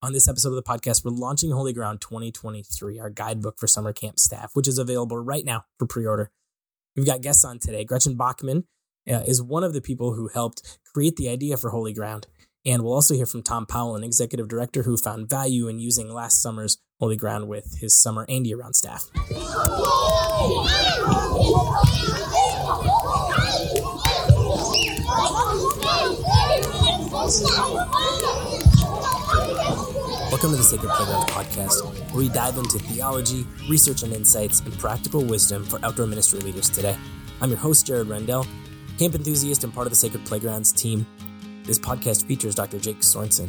On this episode of the podcast, we're launching Holy Ground 2023, our guidebook for summer camp staff, which is available right now for pre order. We've got guests on today. Gretchen Bachman uh, is one of the people who helped create the idea for Holy Ground. And we'll also hear from Tom Powell, an executive director who found value in using last summer's Holy Ground with his summer and year round staff. Welcome to the Sacred Playground podcast, where we dive into theology, research and insights, and practical wisdom for outdoor ministry leaders today. I'm your host, Jared Rendell, camp enthusiast and part of the Sacred Playgrounds team. This podcast features Dr. Jake Sorenson,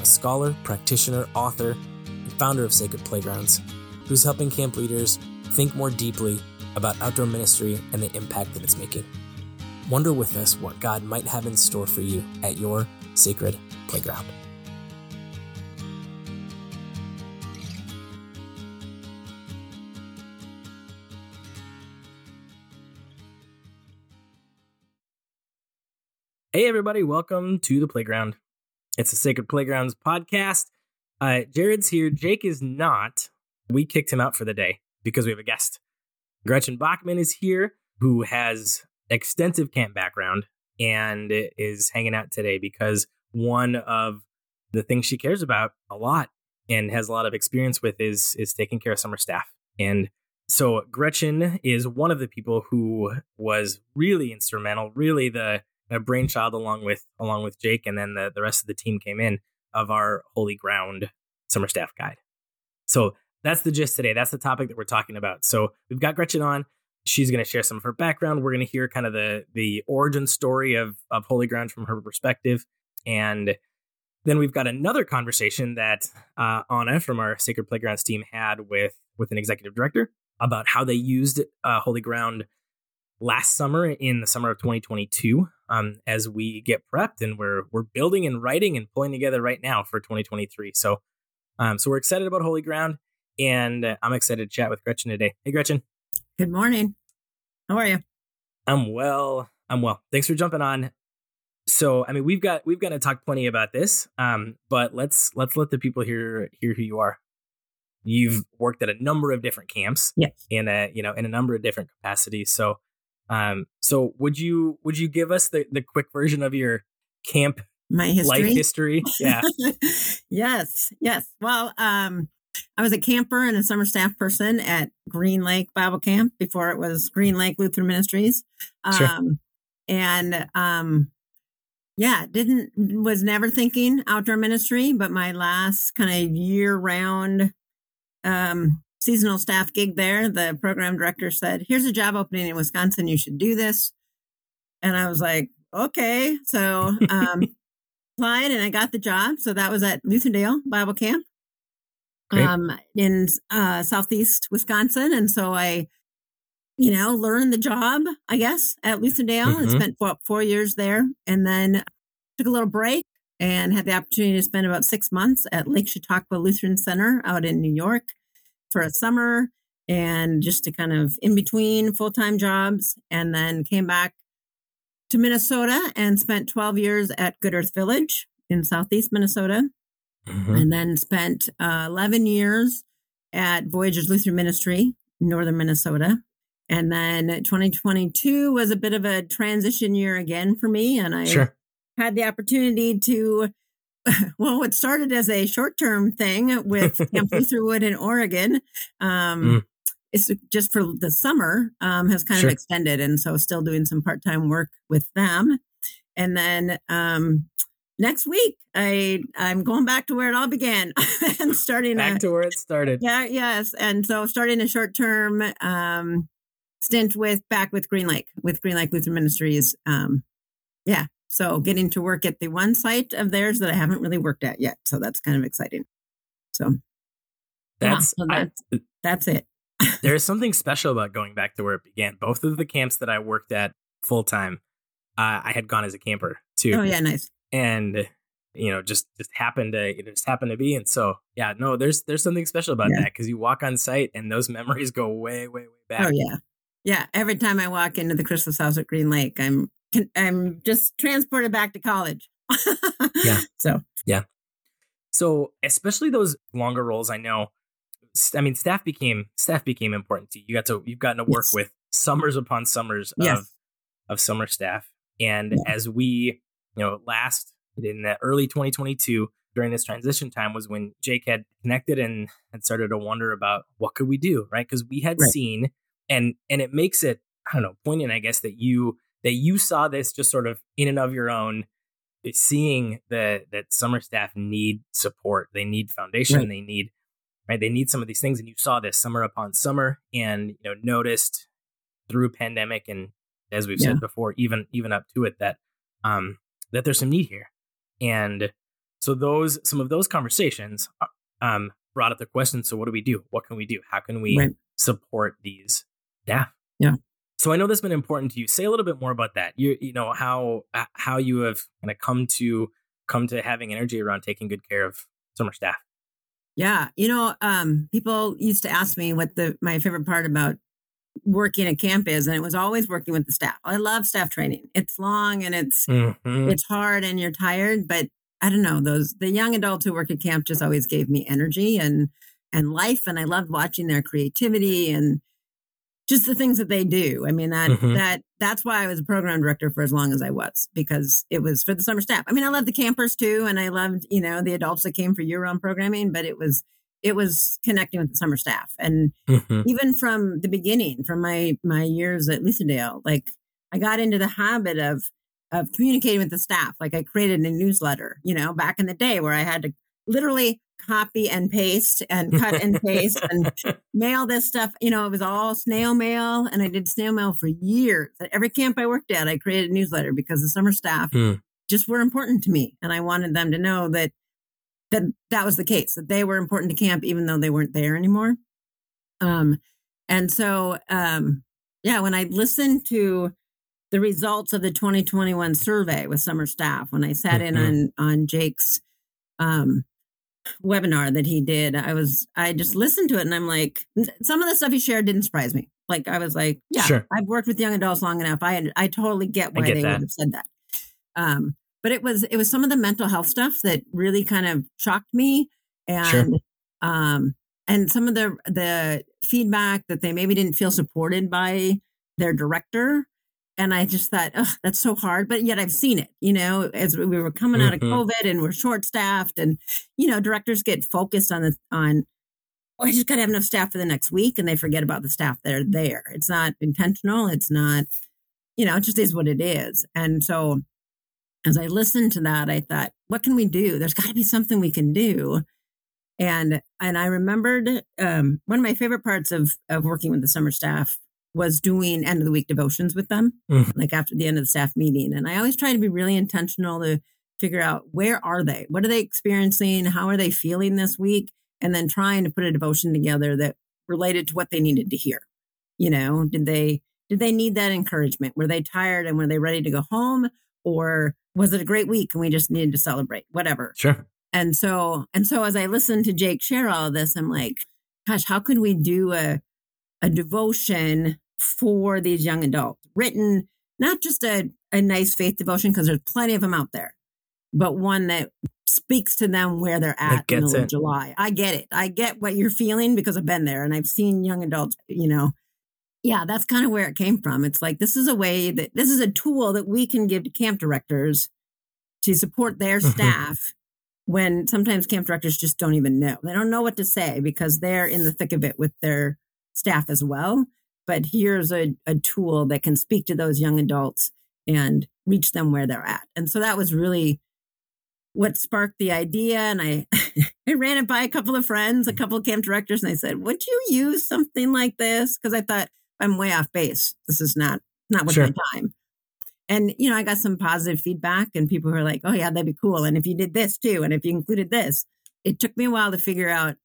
a scholar, practitioner, author, and founder of Sacred Playgrounds, who's helping camp leaders think more deeply about outdoor ministry and the impact that it's making. Wonder with us what God might have in store for you at your sacred playground. Hey, everybody, welcome to the playground. It's the Sacred Playgrounds podcast. Uh, Jared's here. Jake is not. We kicked him out for the day because we have a guest. Gretchen Bachman is here, who has extensive camp background and is hanging out today because one of the things she cares about a lot and has a lot of experience with is is taking care of summer staff. And so Gretchen is one of the people who was really instrumental, really the a brainchild along with along with Jake, and then the the rest of the team came in of our Holy Ground Summer Staff Guide. So that's the gist today. That's the topic that we're talking about. So we've got Gretchen on. She's going to share some of her background. We're going to hear kind of the the origin story of of Holy Ground from her perspective, and then we've got another conversation that uh, Anna from our Sacred Playgrounds team had with with an executive director about how they used uh, Holy Ground last summer in the summer of 2022 um, as we get prepped and we're we're building and writing and pulling together right now for 2023 so um, so we're excited about holy ground and uh, i'm excited to chat with gretchen today. Hey gretchen. Good morning. How are you? I'm well. I'm well. Thanks for jumping on. So i mean we've got we've got to talk plenty about this um, but let's let's let the people hear hear who you are. You've worked at a number of different camps yes. in a you know in a number of different capacities. So um, so would you would you give us the, the quick version of your camp my history? life history? Yeah. yes. Yes. Well, um, I was a camper and a summer staff person at Green Lake Bible Camp before it was Green Lake Lutheran Ministries. Um, sure. and um, yeah, didn't was never thinking outdoor ministry, but my last kind of year round um seasonal staff gig there, the program director said, Here's a job opening in Wisconsin. You should do this. And I was like, Okay. So um, applied and I got the job. So that was at Lutherdale Bible Camp um, in uh, southeast Wisconsin. And so I, you know, learned the job, I guess, at Lutherdale mm-hmm. and spent what, four years there. And then took a little break and had the opportunity to spend about six months at Lake Chautauqua Lutheran Center out in New York for a summer and just to kind of in between full time jobs, and then came back to Minnesota and spent 12 years at Good Earth Village in Southeast Minnesota, mm-hmm. and then spent uh, 11 years at Voyageurs Lutheran Ministry in northern Minnesota. And then 2022 was a bit of a transition year again for me. And I sure. had the opportunity to well, it started as a short term thing with Camp Lutherwood in Oregon. Um, mm. It's just for the summer, um, has kind sure. of extended. And so still doing some part time work with them. And then um, next week, I, I'm going back to where it all began and starting back a, to where it started. Yeah, yes. And so starting a short term um, stint with back with Green Lake, with Green Lake Lutheran Ministries. Um, yeah, so getting to work at the one site of theirs that I haven't really worked at yet. So that's kind of exciting. So that's yeah, so that's, I, that's it. there's something special about going back to where it began. Both of the camps that I worked at full time, uh, I had gone as a camper too. Oh yeah, nice. And you know, just just happened to it just happened to be. And so yeah, no, there's there's something special about yeah. that because you walk on site and those memories go way way way back. Oh yeah, yeah. Every time I walk into the Christmas house at Green Lake, I'm I'm um, just transported back to college. yeah. So yeah. So, especially those longer roles, I know. I mean, staff became staff became important to you. You got to you've gotten to work yes. with summers upon summers yes. of of summer staff, and yeah. as we, you know, last in the early 2022 during this transition time was when Jake had connected and had started to wonder about what could we do, right? Because we had right. seen and and it makes it I don't know poignant, I guess, that you that you saw this just sort of in and of your own seeing that that summer staff need support they need foundation right. they need right they need some of these things and you saw this summer upon summer and you know noticed through pandemic and as we've yeah. said before even even up to it that um that there's some need here and so those some of those conversations uh, um brought up the question so what do we do what can we do how can we right. support these staff yeah so I know that's been important to you. Say a little bit more about that. You you know how uh, how you have kind of come to come to having energy around taking good care of summer staff. Yeah, you know, um, people used to ask me what the my favorite part about working at camp is, and it was always working with the staff. I love staff training. It's long and it's mm-hmm. it's hard and you're tired, but I don't know those the young adults who work at camp just always gave me energy and and life, and I loved watching their creativity and just the things that they do. I mean that mm-hmm. that that's why I was a program director for as long as I was because it was for the summer staff. I mean, I loved the campers too, and I loved you know the adults that came for year round programming, but it was it was connecting with the summer staff, and mm-hmm. even from the beginning, from my my years at Lutherdale, like I got into the habit of of communicating with the staff. Like I created a newsletter, you know, back in the day where I had to literally copy and paste and cut and paste and mail this stuff. You know, it was all snail mail, and I did snail mail for years. At every camp I worked at, I created a newsletter because the summer staff mm. just were important to me, and I wanted them to know that that that was the case that they were important to camp, even though they weren't there anymore. Um, and so, um, yeah, when I listened to the results of the 2021 survey with summer staff, when I sat mm-hmm. in on on Jake's um, webinar that he did, I was I just listened to it and I'm like, some of the stuff he shared didn't surprise me. Like I was like, yeah, sure. I've worked with young adults long enough. I I totally get why get they that. would have said that. Um, but it was it was some of the mental health stuff that really kind of shocked me, and sure. um, and some of the the feedback that they maybe didn't feel supported by their director and I just thought, oh, that's so hard. But yet I've seen it, you know, as we were coming out of mm-hmm. COVID and we're short staffed and, you know, directors get focused on the, on, oh, I just got to have enough staff for the next week. And they forget about the staff that are there. It's not intentional. It's not, you know, it just is what it is. And so as I listened to that, I thought, what can we do? There's got to be something we can do. And, and I remembered um, one of my favorite parts of, of working with the summer staff was doing end of the week devotions with them, mm. like after the end of the staff meeting. And I always try to be really intentional to figure out where are they? What are they experiencing? How are they feeling this week? And then trying to put a devotion together that related to what they needed to hear. You know, did they did they need that encouragement? Were they tired and were they ready to go home? Or was it a great week and we just needed to celebrate? Whatever. Sure. And so and so as I listened to Jake share all of this, I'm like, gosh, how could we do a a devotion for these young adults, written not just a, a nice faith devotion, because there's plenty of them out there, but one that speaks to them where they're at in the middle of July. I get it. I get what you're feeling because I've been there and I've seen young adults, you know. Yeah, that's kind of where it came from. It's like this is a way that this is a tool that we can give to camp directors to support their mm-hmm. staff when sometimes camp directors just don't even know. They don't know what to say because they're in the thick of it with their staff as well. But here's a, a tool that can speak to those young adults and reach them where they're at. And so that was really what sparked the idea. And I, I ran it by a couple of friends, a couple of camp directors, and I said, Would you use something like this? Because I thought I'm way off base. This is not not worth sure. my time. And you know, I got some positive feedback, and people were like, "Oh yeah, that'd be cool." And if you did this too, and if you included this, it took me a while to figure out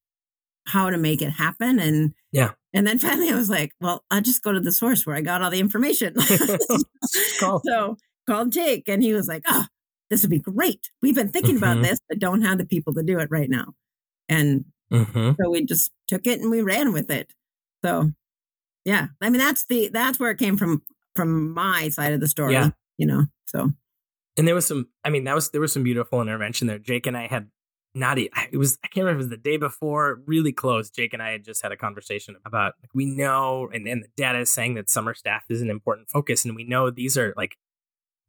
how to make it happen. And yeah. And then finally I was like, well, I'll just go to the source where I got all the information. so called Jake and he was like, oh, this would be great. We've been thinking mm-hmm. about this, but don't have the people to do it right now. And mm-hmm. so we just took it and we ran with it. So yeah, I mean, that's the, that's where it came from, from my side of the story, yeah. you know, so. And there was some, I mean, that was, there was some beautiful intervention there. Jake and I had not it was I can't remember if it was the day before, really close. Jake and I had just had a conversation about like, we know and, and the data is saying that summer staff is an important focus. And we know these are like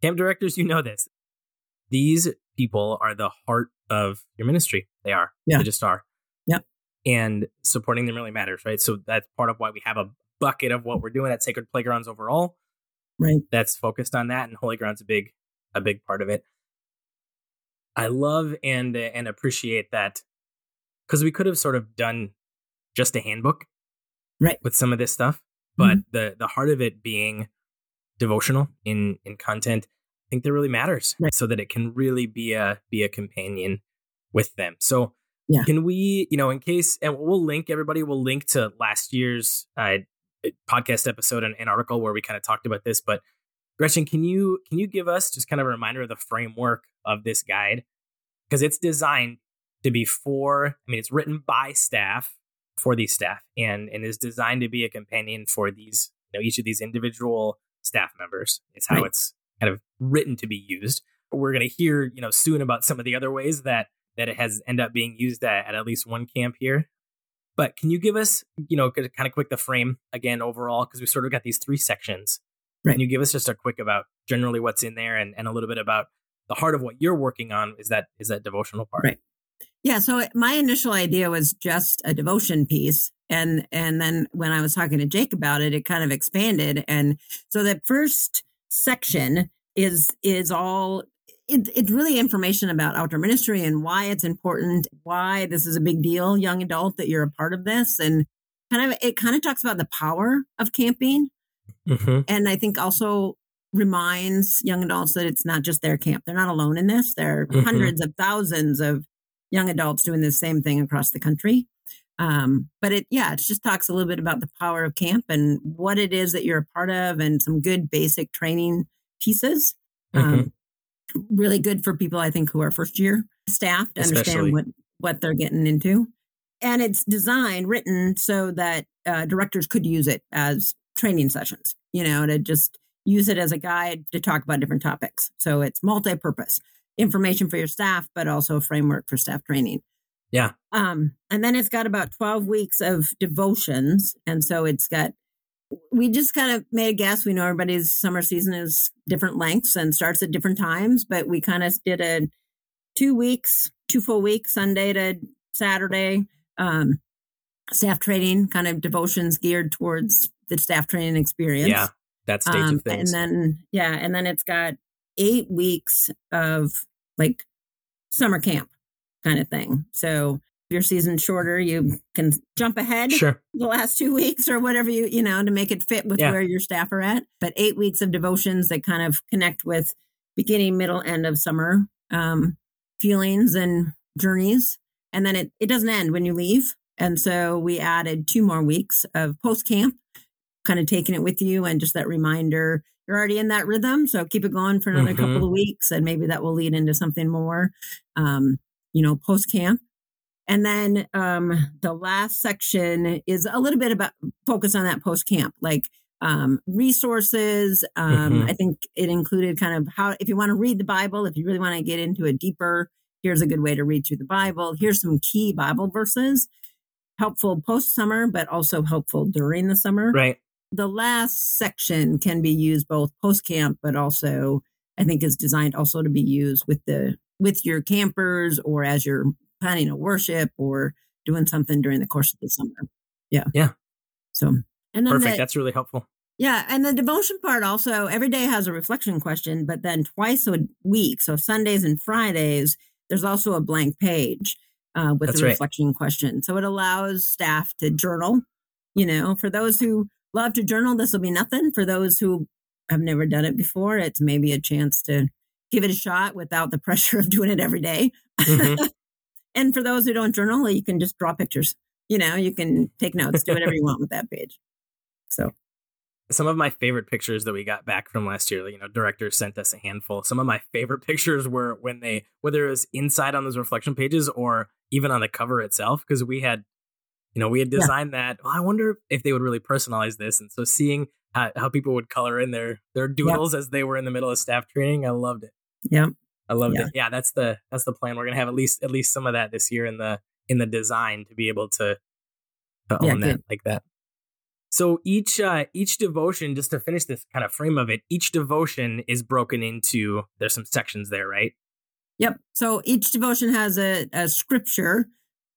camp directors, you know this. These people are the heart of your ministry. They are. Yeah. They just are. yeah And supporting them really matters, right? So that's part of why we have a bucket of what we're doing at Sacred Playgrounds overall. Right. That's focused on that. And Holy Ground's a big, a big part of it. I love and and appreciate that because we could have sort of done just a handbook, right, with some of this stuff, but mm-hmm. the the heart of it being devotional in in content, I think that really matters, right. so that it can really be a be a companion with them. So. Yeah. Can we, you know, in case, and we'll link everybody, we'll link to last year's uh, podcast episode and, and article where we kind of talked about this. But Gretchen, can you can you give us just kind of a reminder of the framework of this guide? Because it's designed to be for, I mean, it's written by staff for these staff and and is designed to be a companion for these, you know, each of these individual staff members. It's how right. it's kind of written to be used. We're going to hear, you know, soon about some of the other ways that that it has end up being used at, at at least one camp here. But can you give us, you know, kind of quick the frame again overall because we sort of got these three sections Right. Can you give us just a quick about generally what's in there and, and a little bit about the heart of what you're working on is that is that devotional part. Right. Yeah. So my initial idea was just a devotion piece. And and then when I was talking to Jake about it, it kind of expanded. And so the first section is is all it, it's really information about outdoor ministry and why it's important, why this is a big deal, young adult, that you're a part of this. And kind of it kind of talks about the power of camping Mm-hmm. And I think also reminds young adults that it's not just their camp. They're not alone in this. There are mm-hmm. hundreds of thousands of young adults doing the same thing across the country. Um, but it, yeah, it just talks a little bit about the power of camp and what it is that you're a part of and some good basic training pieces. Mm-hmm. Um, really good for people, I think, who are first year staff to Especially. understand what, what they're getting into. And it's designed, written so that uh, directors could use it as training sessions, you know, to just use it as a guide to talk about different topics. So it's multi purpose information for your staff, but also a framework for staff training. Yeah. Um, and then it's got about 12 weeks of devotions. And so it's got, we just kind of made a guess. We know everybody's summer season is different lengths and starts at different times, but we kind of did a two weeks, two full weeks, Sunday to Saturday, um, staff training kind of devotions geared towards the staff training experience. Yeah, that stage um, of things. And then yeah, and then it's got eight weeks of like summer camp kind of thing. So if your season's shorter, you can jump ahead sure. the last two weeks or whatever you you know to make it fit with yeah. where your staff are at. But eight weeks of devotions that kind of connect with beginning, middle, end of summer um, feelings and journeys. And then it, it doesn't end when you leave. And so we added two more weeks of post camp kind of taking it with you and just that reminder you're already in that rhythm so keep it going for another mm-hmm. couple of weeks and maybe that will lead into something more um, you know post camp and then um, the last section is a little bit about focus on that post camp like um, resources um, mm-hmm. i think it included kind of how if you want to read the bible if you really want to get into it deeper here's a good way to read through the bible. Here's some key bible verses. Helpful post summer but also helpful during the summer. Right the last section can be used both post camp, but also I think is designed also to be used with the with your campers or as you're planning a worship or doing something during the course of the summer. Yeah. Yeah. So and then perfect. The, That's really helpful. Yeah. And the devotion part also, every day has a reflection question, but then twice a week, so Sundays and Fridays, there's also a blank page uh, with That's the reflection right. question. So it allows staff to journal, you know, for those who love to journal, this will be nothing. For those who have never done it before, it's maybe a chance to give it a shot without the pressure of doing it every day. Mm-hmm. and for those who don't journal, you can just draw pictures. You know, you can take notes, do whatever you want with that page. So some of my favorite pictures that we got back from last year, you know, directors sent us a handful. Some of my favorite pictures were when they, whether it was inside on those reflection pages or even on the cover itself, because we had you know, we had designed yeah. that. Well, I wonder if they would really personalize this. And so seeing how, how people would color in their their doodles as they were in the middle of staff training, I loved it. Yeah. I loved yeah. it. Yeah, that's the that's the plan. We're gonna have at least at least some of that this year in the in the design to be able to, to own that like that. So each uh, each devotion, just to finish this kind of frame of it, each devotion is broken into. There's some sections there, right? Yep. So each devotion has a, a scripture.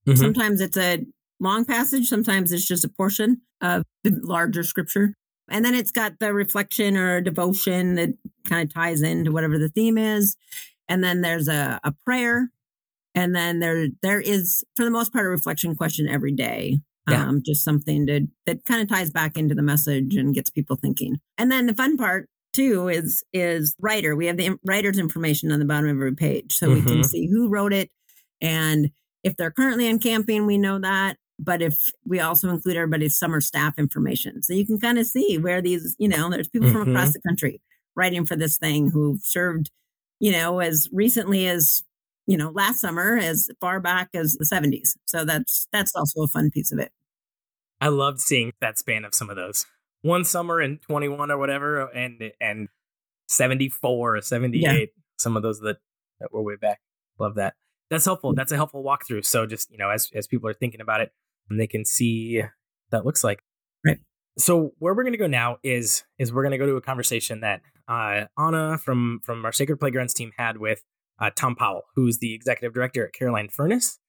Mm-hmm. Sometimes it's a long passage. Sometimes it's just a portion of the larger scripture. And then it's got the reflection or devotion that kind of ties into whatever the theme is. And then there's a, a prayer. And then there there is, for the most part, a reflection question every day. Yeah. Um, just something to that kind of ties back into the message and gets people thinking. And then the fun part too is is writer. We have the writer's information on the bottom of every page, so mm-hmm. we can mm-hmm. see who wrote it and if they're currently in camping, we know that but if we also include everybody's summer staff information. So you can kind of see where these you know there's people mm-hmm. from across the country writing for this thing who served you know as recently as you know last summer as far back as the 70s so that's that's also a fun piece of it. I loved seeing that span of some of those. One summer in 21 or whatever and and 74 or 78 yeah. some of those that that were way back. Love that. That's helpful. That's a helpful walkthrough. So just you know as as people are thinking about it and they can see that looks like. Right. So where we're going to go now is is we're going to go to a conversation that uh, Anna from from our Sacred Playgrounds team had with uh, Tom Powell, who's the executive director at Caroline Furnace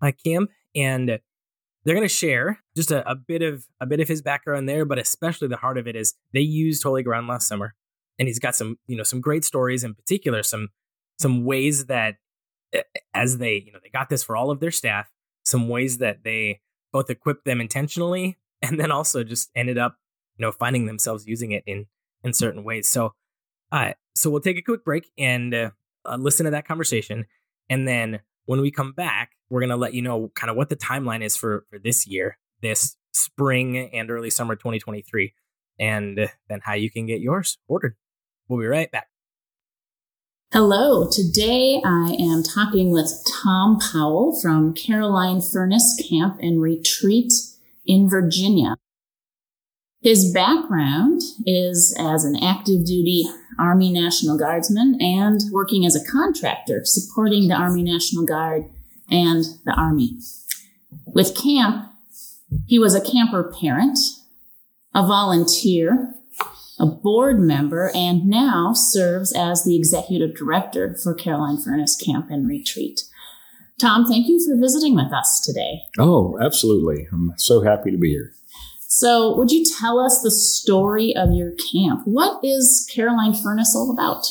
uh, Camp, and they're going to share just a, a, bit of a bit of his background there, but especially the heart of it is they used Holy Ground last summer, and he's got some you know some great stories in particular, some some ways that as they you know they got this for all of their staff, some ways that they both equipped them intentionally and then also just ended up, you know, finding themselves using it in in certain ways. So, uh, so we'll take a quick break and uh, uh, listen to that conversation, and then when we come back, we're gonna let you know kind of what the timeline is for for this year, this spring and early summer 2023, and then how you can get yours ordered. We'll be right back. Hello, today I am talking with Tom Powell from Caroline Furnace Camp and Retreat in Virginia. His background is as an active duty Army National Guardsman and working as a contractor supporting the Army National Guard and the Army. With camp, he was a camper parent, a volunteer, a board member, and now serves as the executive director for Caroline Furnace Camp and Retreat. Tom, thank you for visiting with us today. Oh, absolutely. I'm so happy to be here. So, would you tell us the story of your camp? What is Caroline Furnace all about?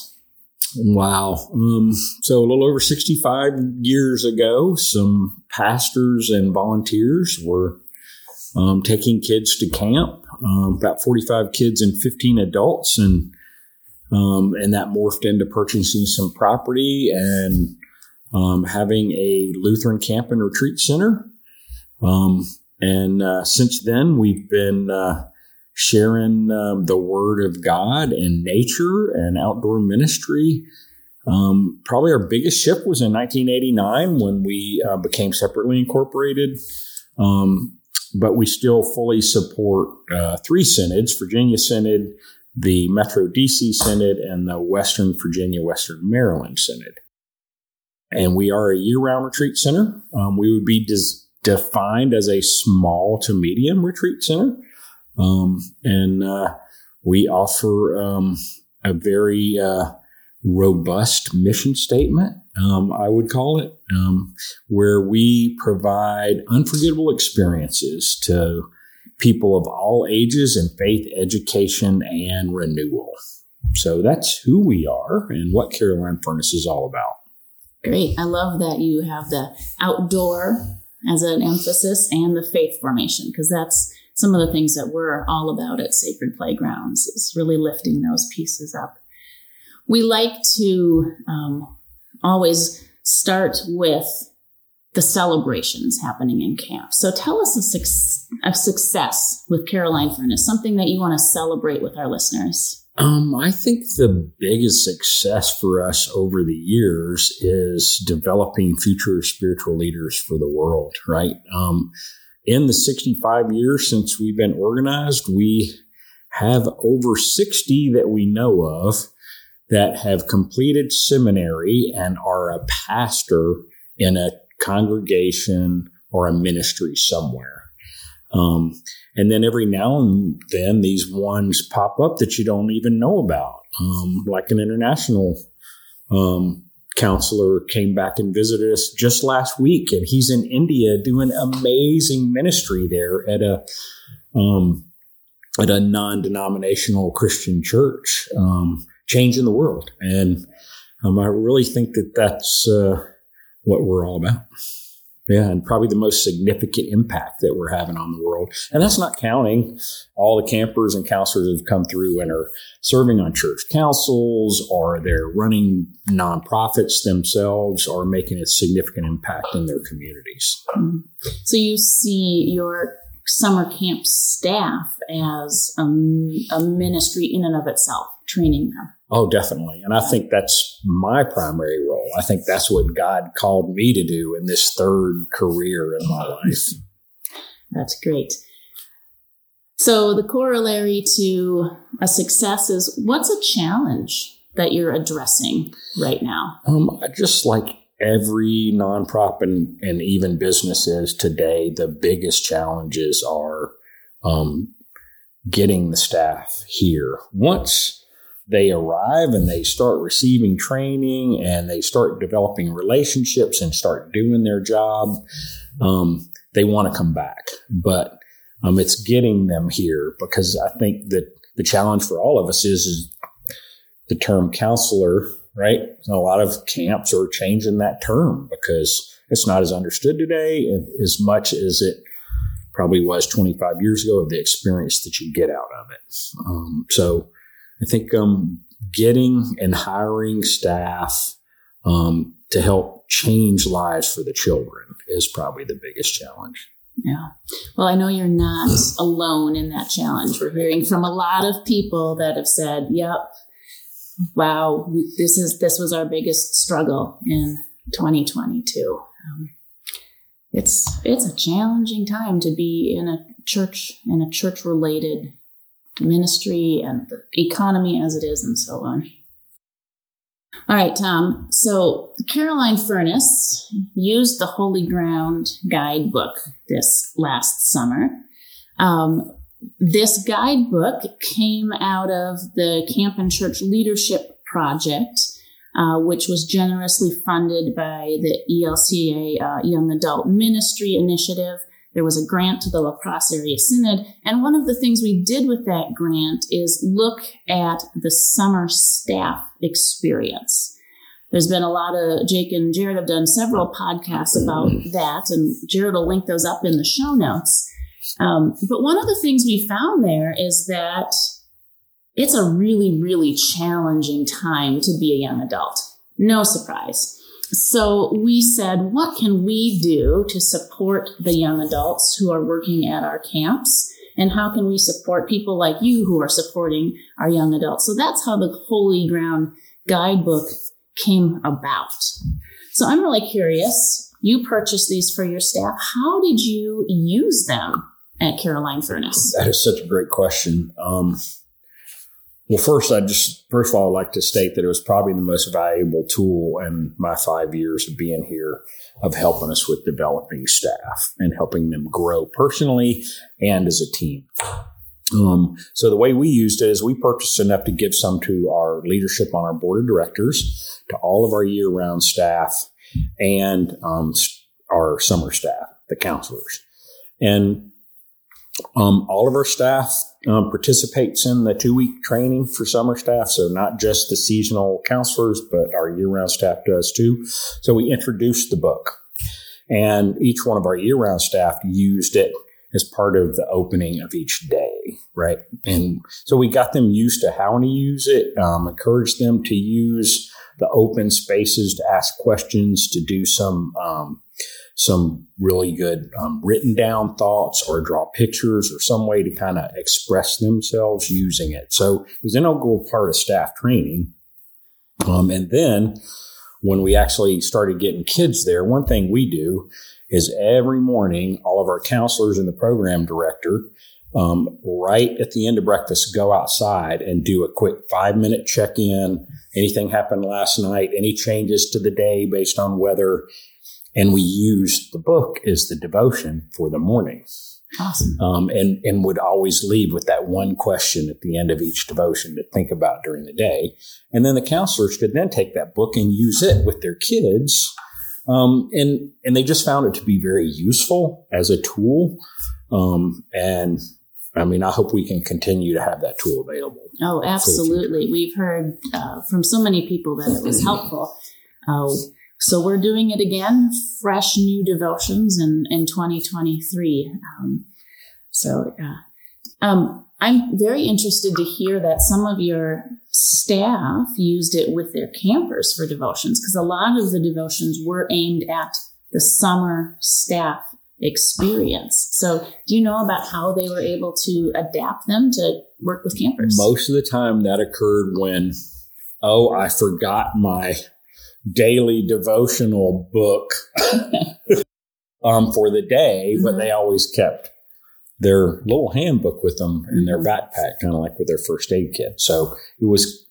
Wow. Um, so, a little over 65 years ago, some pastors and volunteers were um, taking kids to camp um, about 45 kids and 15 adults. And, um, and that morphed into purchasing some property and um, having a Lutheran camp and retreat center. Um, and uh, since then, we've been uh, sharing um, the Word of God and nature and outdoor ministry. Um, probably our biggest shift was in 1989 when we uh, became separately incorporated. Um, but we still fully support uh, three synods Virginia Synod, the Metro DC Synod, and the Western Virginia, Western Maryland Synod. And we are a year round retreat center. Um, we would be des- defined as a small to medium retreat center. Um, and uh, we offer um, a very uh, robust mission statement um, I would call it, um, where we provide unforgettable experiences to people of all ages in faith, education, and renewal. So that's who we are and what Caroline Furnace is all about. Great. I love that you have the outdoor as an emphasis and the faith formation because that's some of the things that we're all about at Sacred Playgrounds is really lifting those pieces up. We like to um, always start with the celebrations happening in camp. So tell us a, su- a success with Caroline Furnace, something that you want to celebrate with our listeners. Um, I think the biggest success for us over the years is developing future spiritual leaders for the world, right? Um, in the 65 years since we've been organized, we have over 60 that we know of that have completed seminary and are a pastor in a congregation or a ministry somewhere. Um, and then every now and then these ones pop up that you don't even know about, um, like an international um, counselor came back and visited us just last week, and he's in India doing amazing ministry there at a um, at a non-denominational Christian church, um, changing the world. And um, I really think that that's uh, what we're all about. Yeah, and probably the most significant impact that we're having on the world. And that's not counting all the campers and counselors who've come through and are serving on church councils or they're running nonprofits themselves or making a significant impact in their communities. So you see your summer camp staff as a, a ministry in and of itself, training them. Oh, definitely. And I think that's my primary role. I think that's what God called me to do in this third career in my life. That's great. So, the corollary to a success is what's a challenge that you're addressing right now? Um, just like every nonprofit and, and even businesses today, the biggest challenges are um, getting the staff here. Once they arrive and they start receiving training and they start developing relationships and start doing their job, um, they want to come back. But um, it's getting them here because I think that the challenge for all of us is, is the term counselor, right? And a lot of camps are changing that term because it's not as understood today as much as it probably was 25 years ago of the experience that you get out of it. Um, so I think um, getting and hiring staff um, to help change lives for the children is probably the biggest challenge. Yeah. Well, I know you're not alone in that challenge. We're hearing from a lot of people that have said, "Yep, wow, this is this was our biggest struggle in 2022." Um, it's it's a challenging time to be in a church in a church related ministry and the economy as it is and so on. All right, Tom. So Caroline Furnace used the Holy Ground guidebook this last summer. Um, this guidebook came out of the Camp and Church Leadership Project, uh, which was generously funded by the ELCA uh, Young Adult Ministry Initiative there was a grant to the La Crosse Area Synod. And one of the things we did with that grant is look at the summer staff experience. There's been a lot of, Jake and Jared have done several podcasts about that, and Jared will link those up in the show notes. Um, but one of the things we found there is that it's a really, really challenging time to be a young adult. No surprise. So we said, what can we do to support the young adults who are working at our camps? And how can we support people like you who are supporting our young adults? So that's how the Holy Ground guidebook came about. So I'm really curious. You purchased these for your staff. How did you use them at Caroline Furnace? That is such a great question. Um, well, first, I just first of all, I'd like to state that it was probably the most valuable tool in my five years of being here of helping us with developing staff and helping them grow personally and as a team. Um, so the way we used it is we purchased enough to give some to our leadership on our board of directors, to all of our year-round staff, and um, our summer staff, the counselors, and um, all of our staff um, participates in the two week training for summer staff. So not just the seasonal counselors, but our year round staff does too. So we introduced the book and each one of our year round staff used it as part of the opening of each day, right? And so we got them used to how to use it, um, encouraged them to use the open spaces to ask questions, to do some um, some really good um, written down thoughts or draw pictures or some way to kind of express themselves using it. So it was an integral part of staff training. Um, and then when we actually started getting kids there, one thing we do is every morning, all of our counselors and the program director um, right at the end of breakfast, go outside and do a quick five minute check in. Anything happened last night? Any changes to the day based on weather? And we used the book as the devotion for the morning. Awesome. Um, and, and would always leave with that one question at the end of each devotion to think about during the day. And then the counselors could then take that book and use it with their kids. Um, and, and they just found it to be very useful as a tool. Um, and I mean, I hope we can continue to have that tool available. Oh, absolutely. We've heard uh, from so many people that it was helpful. Uh, so we're doing it again, fresh new devotions in, in 2023. Um, so uh, um, I'm very interested to hear that some of your staff used it with their campers for devotions because a lot of the devotions were aimed at the summer staff experience. So, do you know about how they were able to adapt them to work with campers? Most of the time that occurred when, oh, I forgot my daily devotional book um, for the day, mm-hmm. but they always kept their little handbook with them in their mm-hmm. backpack, kind of like with their first aid kit. So it was,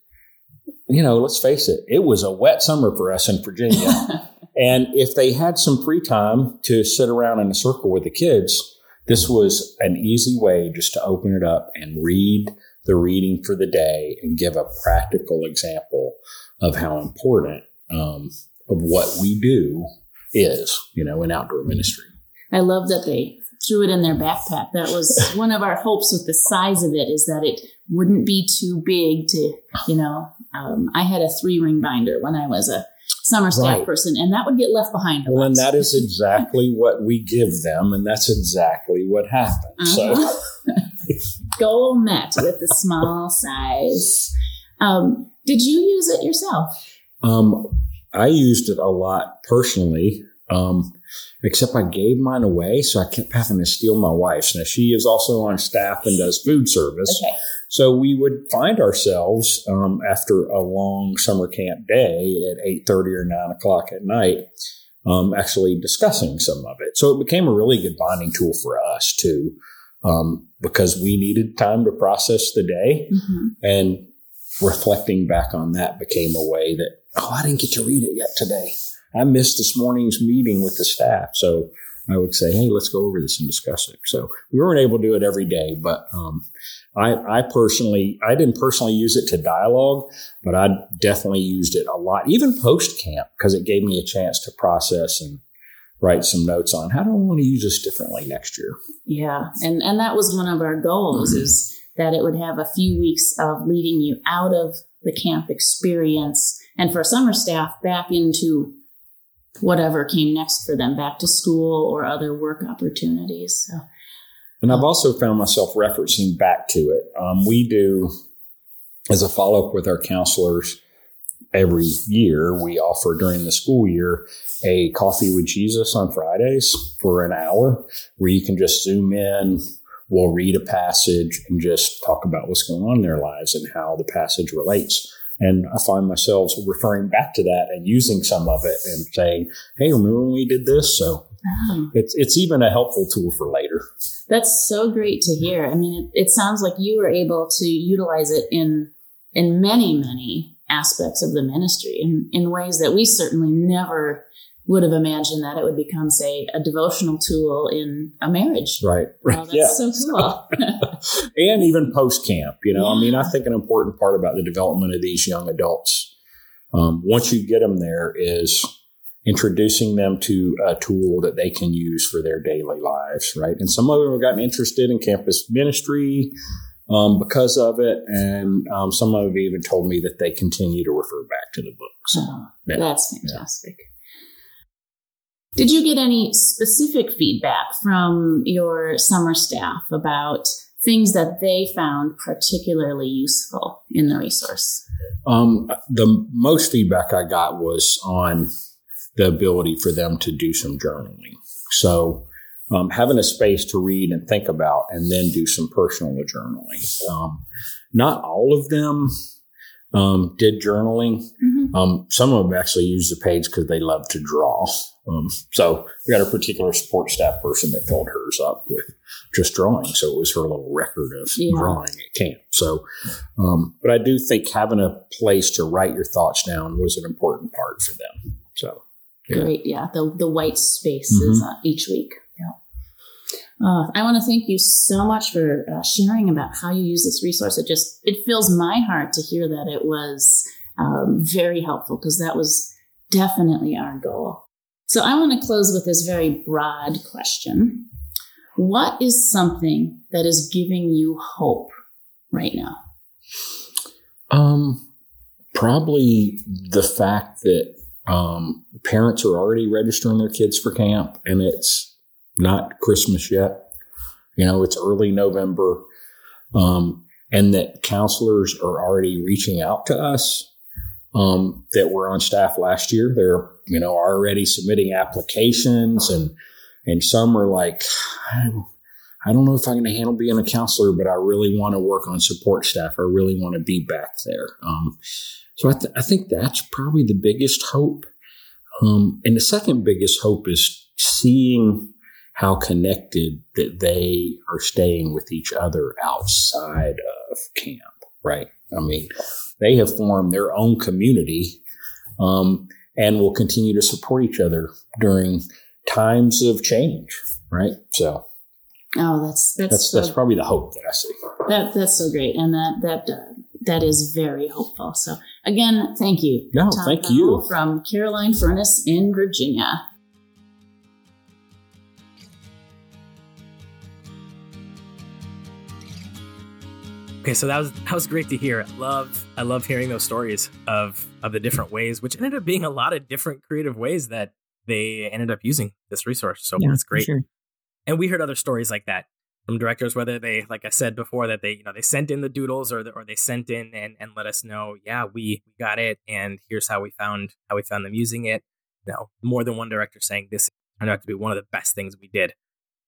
you know, let's face it, it was a wet summer for us in Virginia. And if they had some free time to sit around in a circle with the kids, this was an easy way just to open it up and read the reading for the day and give a practical example of how important um, of what we do is, you know, in outdoor ministry. I love that they threw it in their backpack. That was one of our hopes with the size of it is that it wouldn't be too big to, you know, um, I had a three ring binder when I was a summer staff right. person, and that would get left behind. Well, and that is exactly what we give them, and that's exactly what happened. Uh-huh. So, goal met with the small size. Um, did you use it yourself? Um, I used it a lot personally, um, except I gave mine away, so I kept having to steal my wife's. Now she is also on staff and does food service. Okay. So we would find ourselves um, after a long summer camp day at eight thirty or nine o'clock at night, um, actually discussing some of it. So it became a really good bonding tool for us too, um, because we needed time to process the day, mm-hmm. and reflecting back on that became a way that oh, I didn't get to read it yet today. I missed this morning's meeting with the staff, so I would say, hey, let's go over this and discuss it. So we weren't able to do it every day, but um, I, I personally, I didn't personally use it to dialogue, but I definitely used it a lot, even post camp, because it gave me a chance to process and write some notes on how do I want to use this differently next year. Yeah, and and that was one of our goals mm-hmm. is that it would have a few weeks of leading you out of the camp experience and for summer staff back into whatever came next for them, back to school or other work opportunities. So and I've also found myself referencing back to it. Um, we do, as a follow up with our counselors every year, we offer during the school year a coffee with Jesus on Fridays for an hour where you can just zoom in. We'll read a passage and just talk about what's going on in their lives and how the passage relates. And I find myself referring back to that and using some of it and saying, Hey, remember when we did this? So oh. it's, it's even a helpful tool for later. That's so great to hear. I mean, it, it sounds like you were able to utilize it in in many, many aspects of the ministry in, in ways that we certainly never would have imagined that it would become, say, a devotional tool in a marriage. Right. Right. that's yeah. so cool. and even post camp, you know, yeah. I mean, I think an important part about the development of these young adults, um, once you get them there, is introducing them to a tool that they can use for their daily lives, right? And some of them have gotten interested in campus ministry um, because of it, and um, some of them even told me that they continue to refer back to the books. Oh, yeah. That's fantastic. Yeah. Did you get any specific feedback from your summer staff about things that they found particularly useful in the resource? Um, the most feedback I got was on the ability for them to do some journaling. So, um, having a space to read and think about and then do some personal journaling. Um, not all of them um, did journaling. Um, some of them actually use the page because they love to draw. Um, so we got a particular support staff person that filled hers up with just drawing. So it was her little record of yeah. drawing at camp. So, um, but I do think having a place to write your thoughts down was an important part for them. So yeah. great, yeah. The the white spaces mm-hmm. uh, each week. Uh, I want to thank you so much for uh, sharing about how you use this resource. It just it fills my heart to hear that it was um, very helpful because that was definitely our goal. So I want to close with this very broad question: What is something that is giving you hope right now? Um, probably the fact that um, parents are already registering their kids for camp, and it's not Christmas yet. You know, it's early November. Um, and that counselors are already reaching out to us um, that were on staff last year. They're, you know, already submitting applications and, and some are like, I don't know if I'm going to handle being a counselor, but I really want to work on support staff. I really want to be back there. Um, so I, th- I, think that's probably the biggest hope. Um, and the second biggest hope is seeing how connected that they are staying with each other outside of camp, right? I mean, they have formed their own community um, and will continue to support each other during times of change, right? So, oh, that's that's that's, so, that's probably the hope that I see. That that's so great, and that that uh, that is very hopeful. So, again, thank you. No, Tom thank you from Caroline Furnace in Virginia. Okay, so that was that was great to hear. I love I love hearing those stories of of the different ways, which ended up being a lot of different creative ways that they ended up using this resource. So yeah, that's great. Sure. And we heard other stories like that from directors, whether they, like I said before, that they you know they sent in the doodles or the, or they sent in and, and let us know, yeah, we, we got it, and here's how we found how we found them using it. You know, more than one director saying this turned out to be one of the best things we did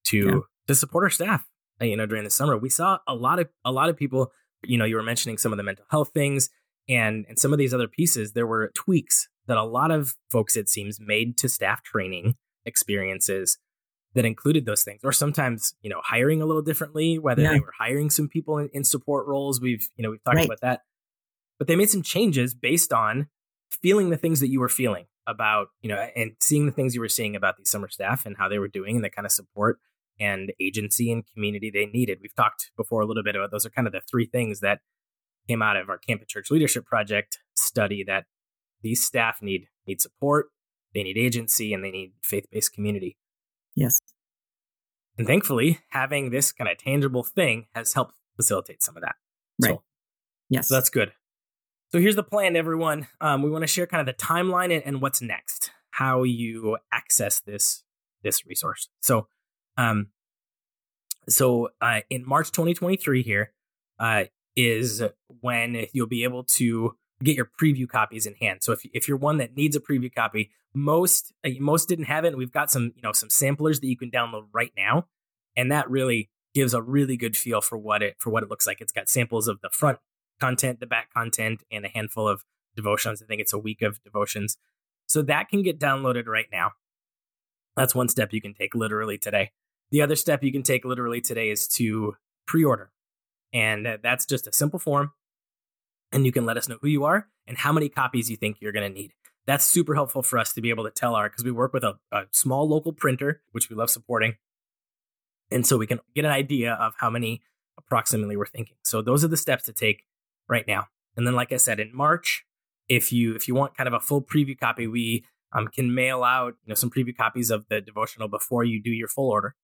to yeah. to support our staff Uh, you know during the summer we saw a lot of a lot of people you know you were mentioning some of the mental health things and and some of these other pieces there were tweaks that a lot of folks it seems made to staff training experiences that included those things or sometimes you know hiring a little differently whether yeah. they were hiring some people in, in, support roles we've you know we've talked right. about that but they made some changes based on feeling the things that you were feeling about you know and seeing the things you were seeing about these summer staff and how they were doing and the kind of support and agency and community they needed. We've talked before a little bit about those are kind of the three things that came out of our Camp and Church Leadership Project study that these staff need need support, they need agency, and they need faith based community. Yes. And thankfully, having this kind of tangible thing has helped facilitate some of that. Right. So, yes. So that's good. So here's the plan, everyone. Um, we want to share kind of the timeline and, and what's next, how you access this this resource. So um, so uh, in March 2023 here uh, is when you'll be able to get your preview copies in hand. So if if you're one that needs a preview copy, most uh, most didn't have it. We've got some you know some samplers that you can download right now, and that really gives a really good feel for what it for what it looks like. It's got samples of the front content, the back content, and a handful of devotions. I think it's a week of devotions. So that can get downloaded right now. That's one step you can take literally today. The other step you can take literally today is to pre order. And that's just a simple form. And you can let us know who you are and how many copies you think you're going to need. That's super helpful for us to be able to tell our, because we work with a, a small local printer, which we love supporting. And so we can get an idea of how many approximately we're thinking. So those are the steps to take right now. And then, like I said, in March, if you if you want kind of a full preview copy, we um, can mail out you know some preview copies of the devotional before you do your full order.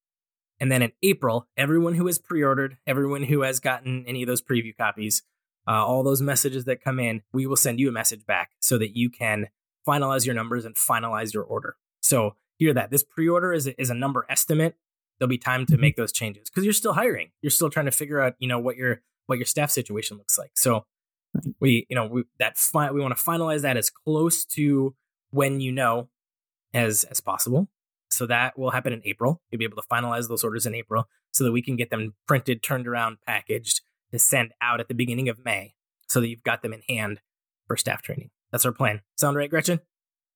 And then in April, everyone who has pre ordered, everyone who has gotten any of those preview copies, uh, all those messages that come in, we will send you a message back so that you can finalize your numbers and finalize your order. So hear that this pre order is a, is a number estimate. There'll be time to mm-hmm. make those changes because you're still hiring. You're still trying to figure out, you know, what your what your staff situation looks like. So we, you know, we that fi- we want to finalize that as close to when you know as as possible. So that will happen in April. You'll be able to finalize those orders in April so that we can get them printed, turned around, packaged to send out at the beginning of May so that you've got them in hand for staff training. That's our plan. Sound right, Gretchen?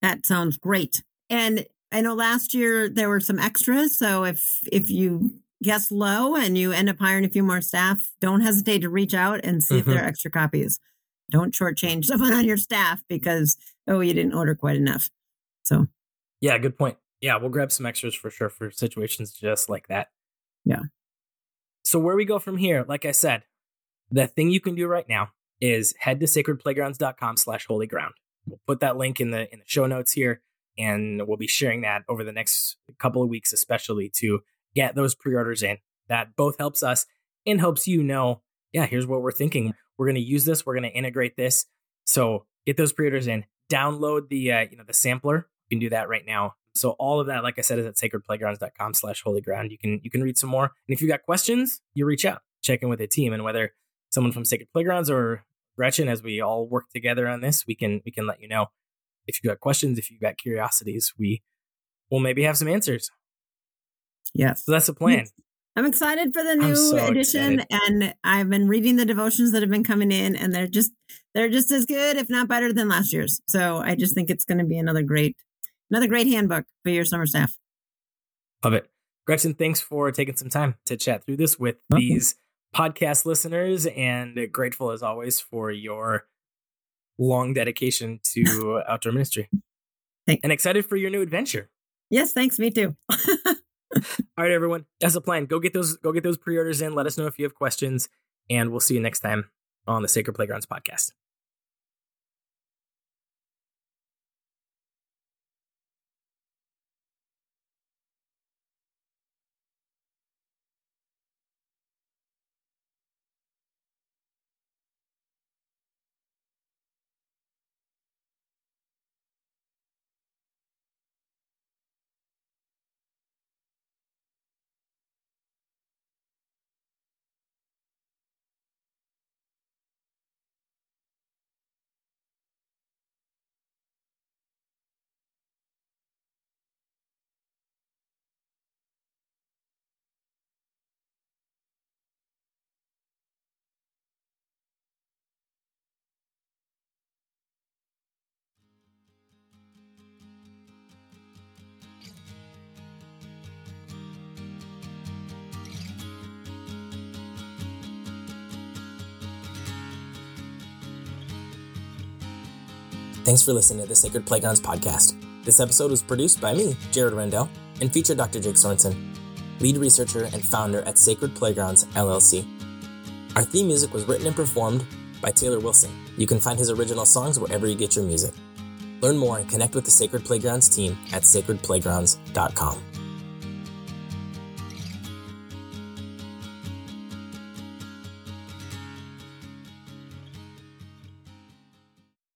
That sounds great. And I know last year there were some extras. So if if you guess low and you end up hiring a few more staff, don't hesitate to reach out and see mm-hmm. if there mm-hmm. are extra copies. Don't shortchange someone on your staff because oh you didn't order quite enough. So yeah, good point. Yeah, we'll grab some extras for sure for situations just like that. Yeah. So where we go from here, like I said, the thing you can do right now is head to sacredplaygrounds.com slash holy ground. We'll put that link in the in the show notes here, and we'll be sharing that over the next couple of weeks, especially to get those pre-orders in. That both helps us and helps you know, yeah, here's what we're thinking. We're going to use this. We're going to integrate this. So get those pre-orders in. Download the uh, you know the sampler. You can do that right now. So all of that, like I said, is at sacredplaygrounds.com slash holy ground. You can you can read some more. And if you've got questions, you reach out, check in with a team. And whether someone from Sacred Playgrounds or Gretchen, as we all work together on this, we can we can let you know if you've got questions, if you've got curiosities, we will maybe have some answers. Yes. So that's the plan. I'm excited for the new so edition excited. and I've been reading the devotions that have been coming in and they're just they're just as good if not better than last year's. So I just think it's going to be another great another great handbook for your summer staff. Love it. Gretchen, thanks for taking some time to chat through this with okay. these podcast listeners and grateful as always for your long dedication to outdoor ministry. Thanks. And excited for your new adventure. Yes, thanks. Me too. All right, everyone. That's the plan. Go get those. Go get those pre-orders in. Let us know if you have questions, and we'll see you next time on the Sacred Playgrounds podcast. Thanks for listening to the Sacred Playgrounds podcast. This episode was produced by me, Jared Rendell, and featured Dr. Jake Sorenson, lead researcher and founder at Sacred Playgrounds LLC. Our theme music was written and performed by Taylor Wilson. You can find his original songs wherever you get your music. Learn more and connect with the Sacred Playgrounds team at sacredplaygrounds.com.